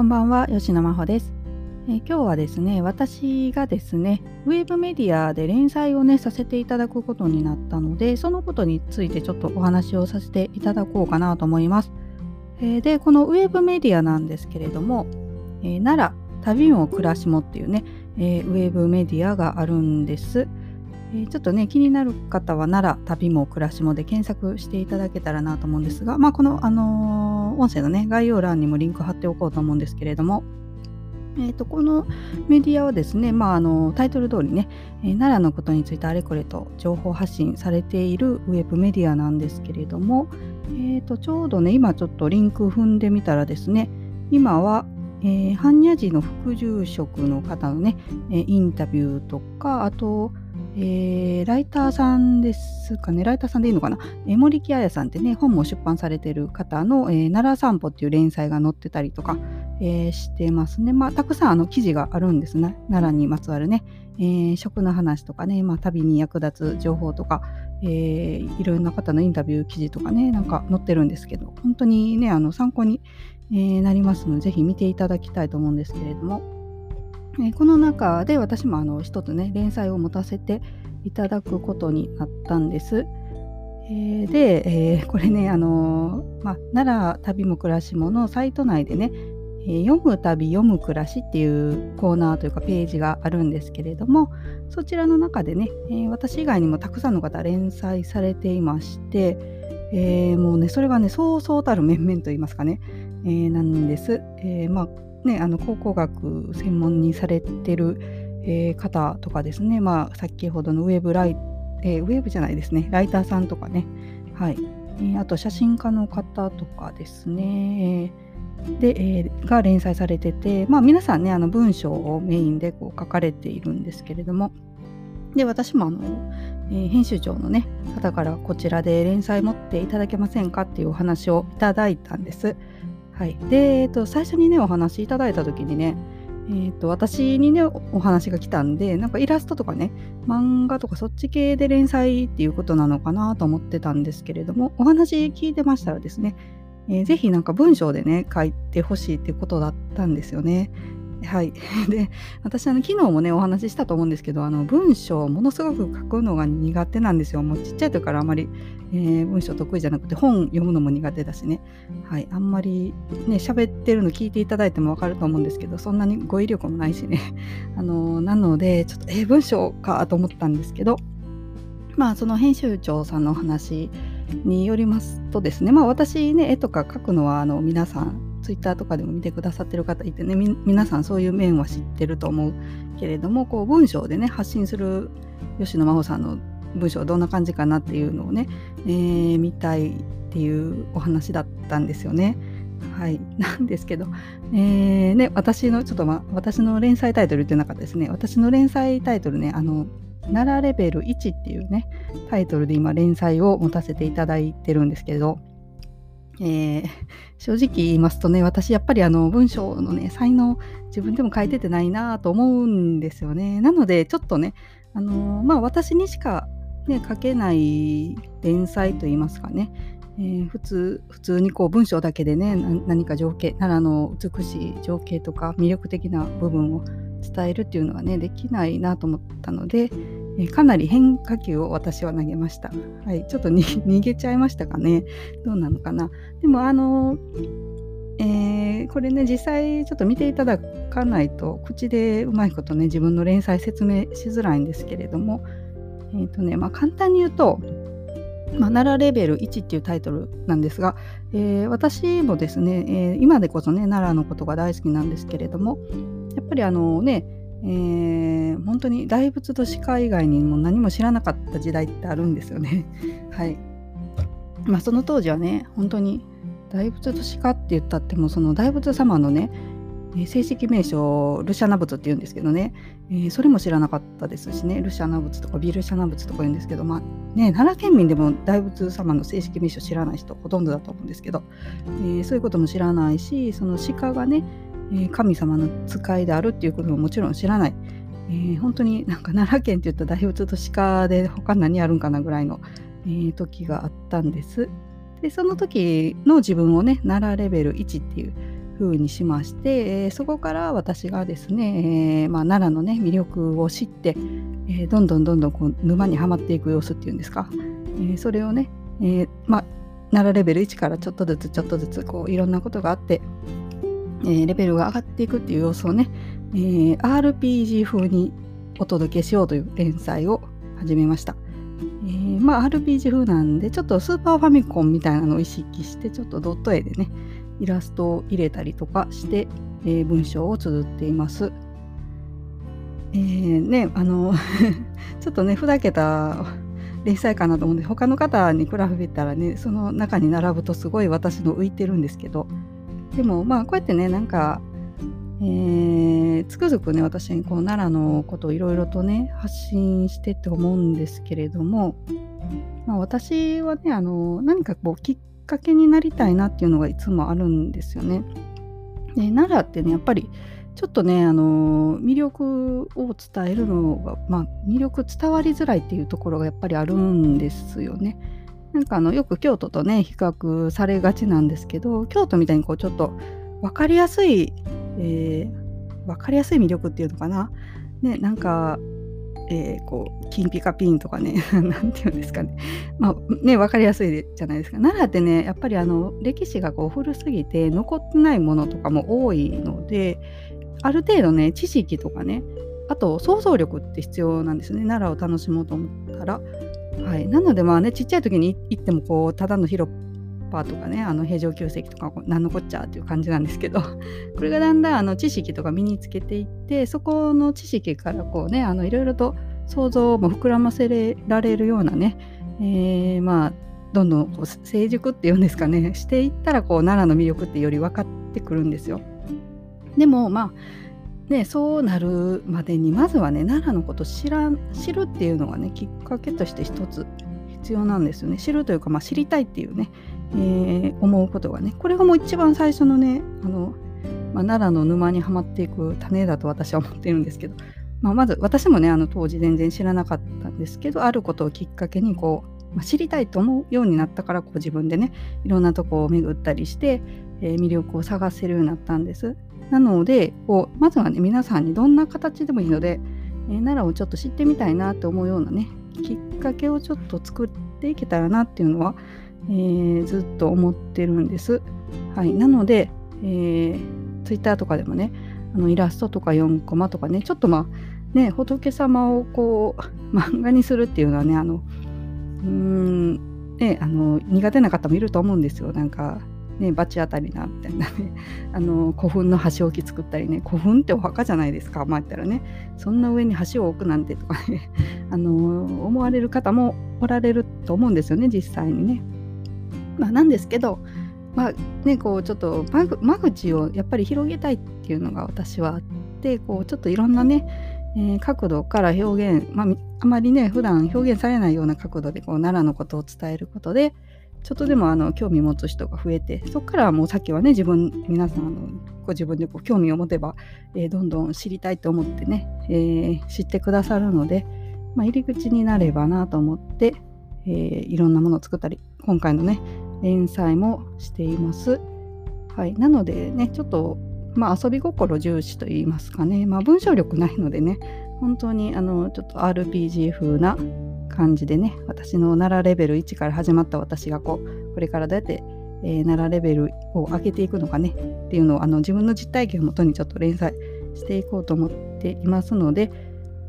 こんばんは吉野真帆です、え、今日はですね私がですねウェブメディアで連載をねさせていただくことになったのでそのことについてちょっとお話をさせていただこうかなと思います、え、でこのウェブメディアなんですけれども、えー、奈良旅も暮らしもっていうね、えウェブメディアがあるんです。えちょっとね気になる方は奈良旅も暮らしもで検索していただけたらなと思うんですが、まあ、この、あのー、音声のね概要欄にもリンク貼っておこうと思うんですけれども、えーと、このメディアはですね、まあ、あのタイトル通りね、えー、奈良のことについてあれこれと情報発信されているウェブメディアなんですけれども、えーと、ちょうどね今ちょっとリンク踏んでみたらですね今はえー、般若寺の副住職の方のね、えー、インタビューとかあと、えー、ライターさんですかね、ライターさんでいいのかな、えー、森木彩さんってね、本も出版されてる方の、えー、奈良散歩っていう連載が載ってたりとか、えー、してますね。まあ、たくさんあの記事があるんですね。奈良にまつわるね、えー、食の話とかね、まあ、旅に役立つ情報とか、えー、いろんな方のインタビュー記事とかね、なんか載ってるんですけど、本当にね、あの参考に、えー、なりますので、ぜひ見ていただきたいと思うんですけれども、えこの中で私もあの一つね連載を持たせていただくことになったんです。えー、で、え、これね、あの、ま、奈良旅も暮らしものサイト内でね、読む旅読む暮らしっていうコーナーというかページがあるんですけれどもそちらの中でね、え私以外にもたくさんの方連載されていまして、えもうねそれがねそうそうたる面々といいますかね、えなんです。えまあね、あの考古学専門にされてる、えー、方とかですね、まあ、先ほどのウェブライ、えー、ウェブじゃないですね、ライターさんとかね、はい、えー、あと写真家の方とかですね、で、えー、が連載されてて、まあ、皆さんね、あの文章をメインでこう書かれているんですけれども、で、私もあの、えー、編集長のね、方からこちらで連載持っていただけませんかっていうお話をいただいたんです。はい、で、えーと、最初にねお話いただいた時にね、えーと、私にねお話が来たんでなんかイラストとかね漫画とかそっち系で連載っていうことなのかなと思ってたんですけれどもお話聞いてましたらですね、えー、ぜひなんか文章でね書いてほしいってことだったんですよね。はい。で、私、あの、昨日もね、お話ししたと思うんですけど、あの、文章をものすごく書くのが苦手なんですよ。もうちっちゃい時からあまり、えー、文章得意じゃなくて、本読むのも苦手だしね。はい。あんまり、ね、喋ってるの聞いていただいてもわかると思うんですけど、そんなに語彙力もないしね。あの、なので、ちょっと、えー、文章かと思ったんですけど、まあ、その編集長さんのお話によりますとですね、まあ、私ね、絵とか描くのは、あの、皆さん、ツイッターとかでも見てくださってる方いてね皆さんそういう面は知ってると思うけれどもこう文章でね発信する吉野真帆さんの文章はどんな感じかなっていうのをね、えー、見たいっていうお話だったんですよね。はい、なんですけど、えーね、私のちょっと、ま、私の連載タイトルっていう中ですね私の連載タイトルねあの奈良レベル1っていうねタイトルで今連載を持たせていただいてるんですけどえー、正直言いますとね私やっぱりあの文章のね才能自分でも書いててないなと思うんですよね。なのでちょっとねあのー、まあ私にしか、ね、書けない連載といいますかね、えー、普通普通にこう文章だけでね何か情景奈良の美しい情景とか魅力的な部分を伝えるっていうのはねできないなと思ったので、えかなり変化球を私は投げました。はい、ちょっと 逃げちゃいましたかね。どうなのかな。でもあのえー、これね実際ちょっと見ていただかないと口でうまいことね自分の連載説明しづらいんですけれども、えーとねまあ、簡単に言うと「まあ、奈良レベル1」っていうタイトルなんですが、えー、私もですね、えー、今でこそね奈良のことが大好きなんですけれどもやっぱりあのねえー、本当に大仏と鹿以外にも何も知らなかった時代ってあるんですよね。はい。まあその当時はね本当に大仏と鹿って言ったってもその大仏様のね正式名称ルシャナ仏って言うんですけどね、えー、それも知らなかったですしねルシャナ仏とかビルシャナ仏とか言うんですけどまあね奈良県民でも大仏様の正式名称知らない人ほとんどだと思うんですけど、えー、そういうことも知らないしその鹿がね神様の使いであるっていうことももちろん知らない、えー、本当になんか奈良県って言ったら大仏と鹿で他何あるんかなぐらいの、えー、時があったんです。でその時の自分をね奈良レベル1っていう風にしまして、そこから私がですね、まあ、奈良のね魅力を知って、どんどんどんどんこう沼にはまっていく様子っていうんですか、それをね、まあ、奈良レベル1からちょっとずつちょっとずつこういろんなことがあって、えレベルが上がっていくっていう様子をね、え RPG 風にお届けしようという連載を始めました。えー、まあ RPG 風なんでちょっとスーパーファミコンみたいなのを意識してちょっとドット絵でねイラストを入れたりとかして、えー、文章を綴っています。えー、ねあの ちょっとねふざけた連載かなと思うんで他の方に比べたらねその中に並ぶとすごい私の浮いてるんですけどでもまあこうやってねなんかえー、つくづくね私こう奈良のことをいろいろとね発信してって思うんですけれども、まあ、私はねあの何かこうきっかけになりたいなっていうのがいつもあるんですよね。で奈良ってねやっぱりちょっとねあの魅力を伝えるのが、まあ、魅力伝わりづらいっていうところがやっぱりあるんですよね。なんかあのよく京都とね比較されがちなんですけど京都みたいにこうちょっと分かりやすいえー、分かりやすい魅力っていうのかな？ね、なんか、えー、こう、金ピカピンとかね、なんていうんですかね。まあ、ね、分かりやすいじゃないですか。奈良ってね、やっぱりあの、歴史がこう古すぎて残ってないものとかも多いので、ある程度ね、知識とかね、あと想像力って必要なんですね。奈良を楽しもうと思ったら。はい、なのでまあねちっちゃい時に行ってもこうただの広パーとかねあの平城宮跡とか何のこっちゃっていう感じなんですけど これがだんだんあの知識とか身につけていってそこの知識からこうねあのいろいろと想像も膨らませられるようなね、えー、まあどんどんこう成熟っていうんですかねしていったらこう奈良の魅力ってより分かってくるんですよ。でもまあね、そうなるまでにまずはね奈良のこと知ら知るっていうのがねきっかけとして一つ必要なんですよね知るというか、まあ、知りたいっていうね、えー、思うことがねこれがもう一番最初のねあの、まあ、奈良の沼にはまっていく種だと私は思ってるんですけど、まあ、まず私もねあの当時全然知らなかったんですけどあることをきっかけにこう、まあ、知りたいと思うようになったからこう自分でねいろんなとこを巡ったりして、えー、魅力を探せるようになったんです。なのでこうまずはね皆さんにどんな形でもいいので、えー、奈良をちょっと知ってみたいなと思うようなねきっかけをちょっと作っていけたらなっていうのはえー、ずっと思ってるんです。はい、なので、えー、Twitter とかでもねあのイラストとか4コマとかねちょっとまあね仏様をこう漫画にするっていうのはねあのうーんねあの苦手な方もいると思うんですよなんかね罰当たりなみたいなね あの古墳の箸置き作ったりね古墳ってお墓じゃないですかまあ言ったらねそんな上に箸を置くなんてとかね あの思われる方もおられると思うんですよね実際にね。まあ、なんですけど、まあね、こうちょっと間口をやっぱり広げたいっていうのが私はあってこうちょっといろんなね、えー、角度から表現、まあ、あまりね普段表現されないような角度でこう奈良のことを伝えることでちょっとでもあの興味持つ人が増えてそこからはもうさっきはね自分皆さんのご自分でこう興味を持てば、えー、どんどん知りたいと思ってね、えー、知ってくださるので、まあ、入り口になればなと思って、えー、いろんなものを作ったり今回のね連載もしています。はい、なのでねちょっとまあ遊び心重視と言いますかね、まあ、文章力ないのでね本当にあのちょっと RPG 風な感じでね私の奈良レベル1から始まった私がこうこれからどうやって、えー、奈良レベルを上げていくのかねっていうのをあの自分の実体験をもとにちょっと連載していこうと思っていますので、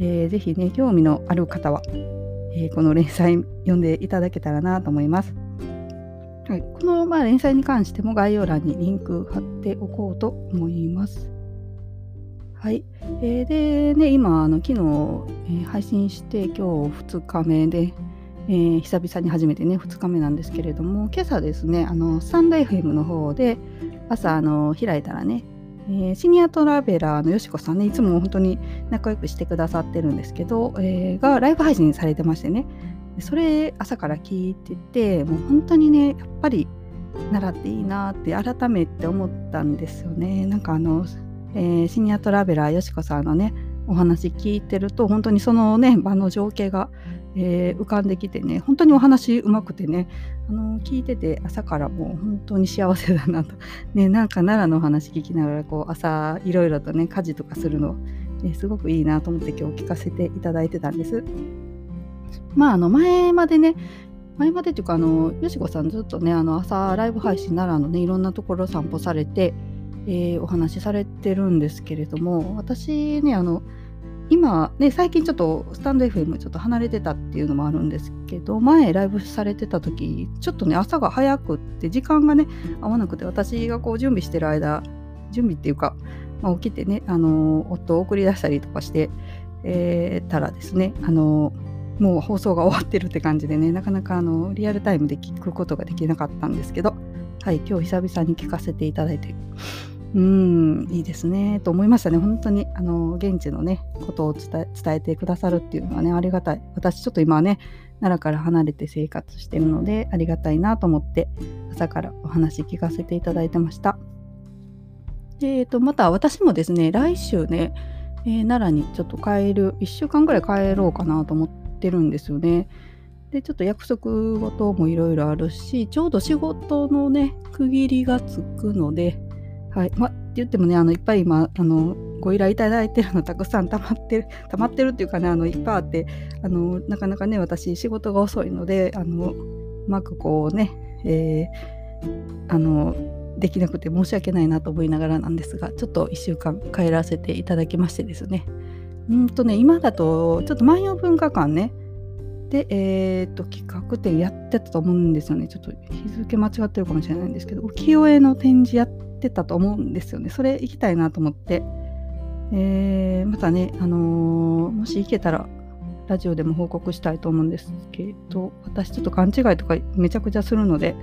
えー、ぜひね興味のある方は、えー、この連載読んでいただけたらなと思います。はい、この、まあ、連載に関しても概要欄にリンク貼っておこうと思います。はい。えー、で、ね、今、あの昨日、えー、配信して今日2日目で、えー、久々に初めてね、2日目なんですけれども、今朝ですね、あのスタンド FM の方で朝あの開いたらね、えー、シニアトラベラーのよしこさんね、いつも本当に仲良くしてくださってるんですけど、えー、がライブ配信されてましてね、それ朝から聞いててもう本当にねやっぱり習っていいなって改めて思ったんですよねなんかあの、えー、シニアトラベラーよしこさんのねお話聞いてると本当にそのね場の情景が、えー、浮かんできてね本当にお話うまくてねあの聞いてて朝からもう本当に幸せだなと、ね、なんか奈良のお話聞きながらこう朝いろいろとね家事とかするの、ね、すごくいいなと思って今日聞かせていただいてたんです。まああの前までね前までっていうかあのよしこさんずっとねあの朝ライブ配信奈良のねいろんなところ散歩されて、えー、お話しされてるんですけれども私ねあの今ね最近ちょっとスタンド FM ちょっと離れてたっていうのもあるんですけど前ライブされてた時ちょっとね朝が早くって時間がね合わなくて私がこう準備してる間準備っていうか、まあ、起きてねあの夫を送り出したりとかして、えー、たらですねあのもう放送が終わってるって感じでねなかなかあのリアルタイムで聞くことができなかったんですけどはい今日久々に聞かせていただいてうんいいですねと思いましたね本当に。あの現地のねことを伝えてくださるっていうのはねありがたい。私ちょっと今はね奈良から離れて生活してるのでありがたいなと思って朝からお話聞かせていただいてました。えーとまた私もですね来週ね、えー、奈良にちょっと帰る1週間ぐらい帰ろうかなと思ってるんですよね。でちょっと約束事もいろいろあるしちょうど仕事のね区切りがつくのではい。まって言ってもね、あのいっぱい今、あのご依頼いただいてるのたくさん溜まってる、溜まってるっていうかね、あのいっぱいあって、あのなかなかね、私、仕事が遅いので、あのうまくこうね、えー、あのできなくて申し訳ないなと思いながらなんですが、ちょっと1週間帰らせていただきましてですね。うんとね、今だと、ちょっと万葉文化館ね、で、えー、と、企画展やってたと思うんですよね。ちょっと日付間違ってるかもしれないんですけど、浮世絵の展示やってってたと思うんですよね。それ行きたいなと思って。えー、またね、あのー、もし行けたら、ラジオでも報告したいと思うんですけど、私ちょっと勘違いとかめちゃくちゃするので、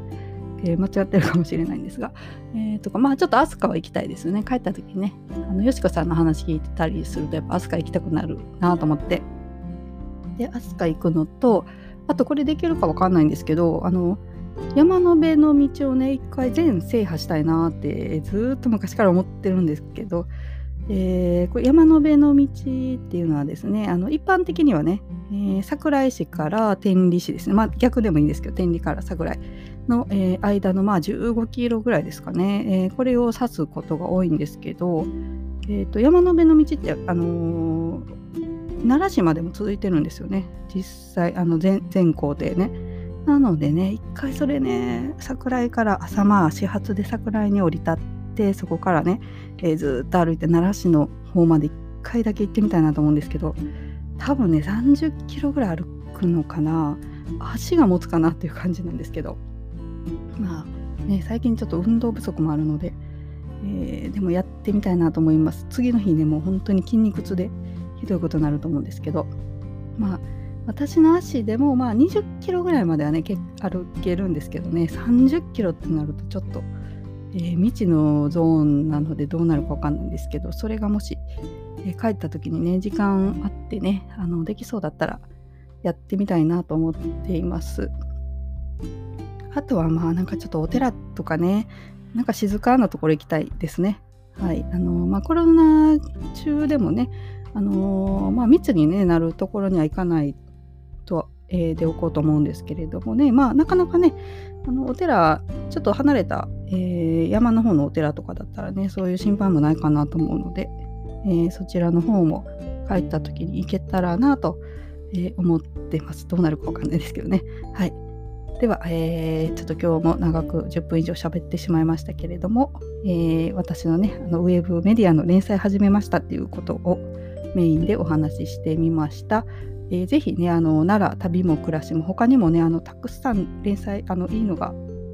えー、間違ってるかもしれないんですが、えー、とか、まあちょっと飛鳥は行きたいですよね。帰った時にね、あの、よしこさんの話聞いてたりすると、やっぱ飛鳥行きたくなるなと思って。で、飛鳥行くのと、あとこれできるかわかんないんですけど、あの、山辺の道をね一回全制覇したいなってずっと昔から思ってるんですけど、えー、これ山辺の道っていうのはですねあの一般的にはね、えー、桜井市から天理市ですね。まあ逆でもいいんですけど天理から桜井の、えー、間のまあ15キロぐらいですかね、えー、これを指すことが多いんですけど、えーと、山辺の道って、あのー、奈良市までも続いてるんですよね。実際あの全全行程ね。なのでね一回それね桜井から朝まあ始発で桜井に降り立ってそこからね、えー、ずっと歩いて奈良市の方まで1回だけ行ってみたいなと思うんですけど多分ね30キロぐらい歩くのかな足が持つかなっていう感じなんですけどまあね最近ちょっと運動不足もあるので、えー、でもやってみたいなと思います。次の日ねもう本当に筋肉痛でひどいことになると思うんですけどまあ私の足でもまあ20キロぐらいまではね歩けるんですけどね30キロってなるとちょっと、えー、未知のゾーンなのでどうなるか分かんないんですけどそれがもし、えー、帰った時にね時間あってねあのできそうだったらやってみたいなと思っています。あとはまあなんかちょっとお寺とかねなんか静かなところ行きたいですね。はい。あのまあコロナ中でもねあのー、まあ密に、ね、なるところには行かない、えー、でおこうと思うんですけれどもね、まあ、なかなかね、あのお寺、ちょっと離れた、えー、山の方のお寺とかだったらね、そういう心配もないかなと思うので、えー、そちらの方も帰った時に行けたらなと、え思ってます。どうなるかわかんないですけどね。はい。では、え、ちょっと今日も長く10分以上喋ってしまいましたけれども、え、私のねあのウェブメディアの連載始めましたっていうことをメインでお話ししてみました。えー、ぜひねあの奈良旅も暮らしも他にもねあのたくさん連載あのいいのが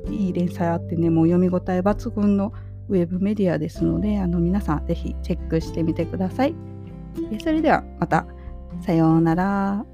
いい連載あってねもう読み応え抜群のウェブメディアですのであの皆さんぜひチェックしてみてください。それではまたさようなら。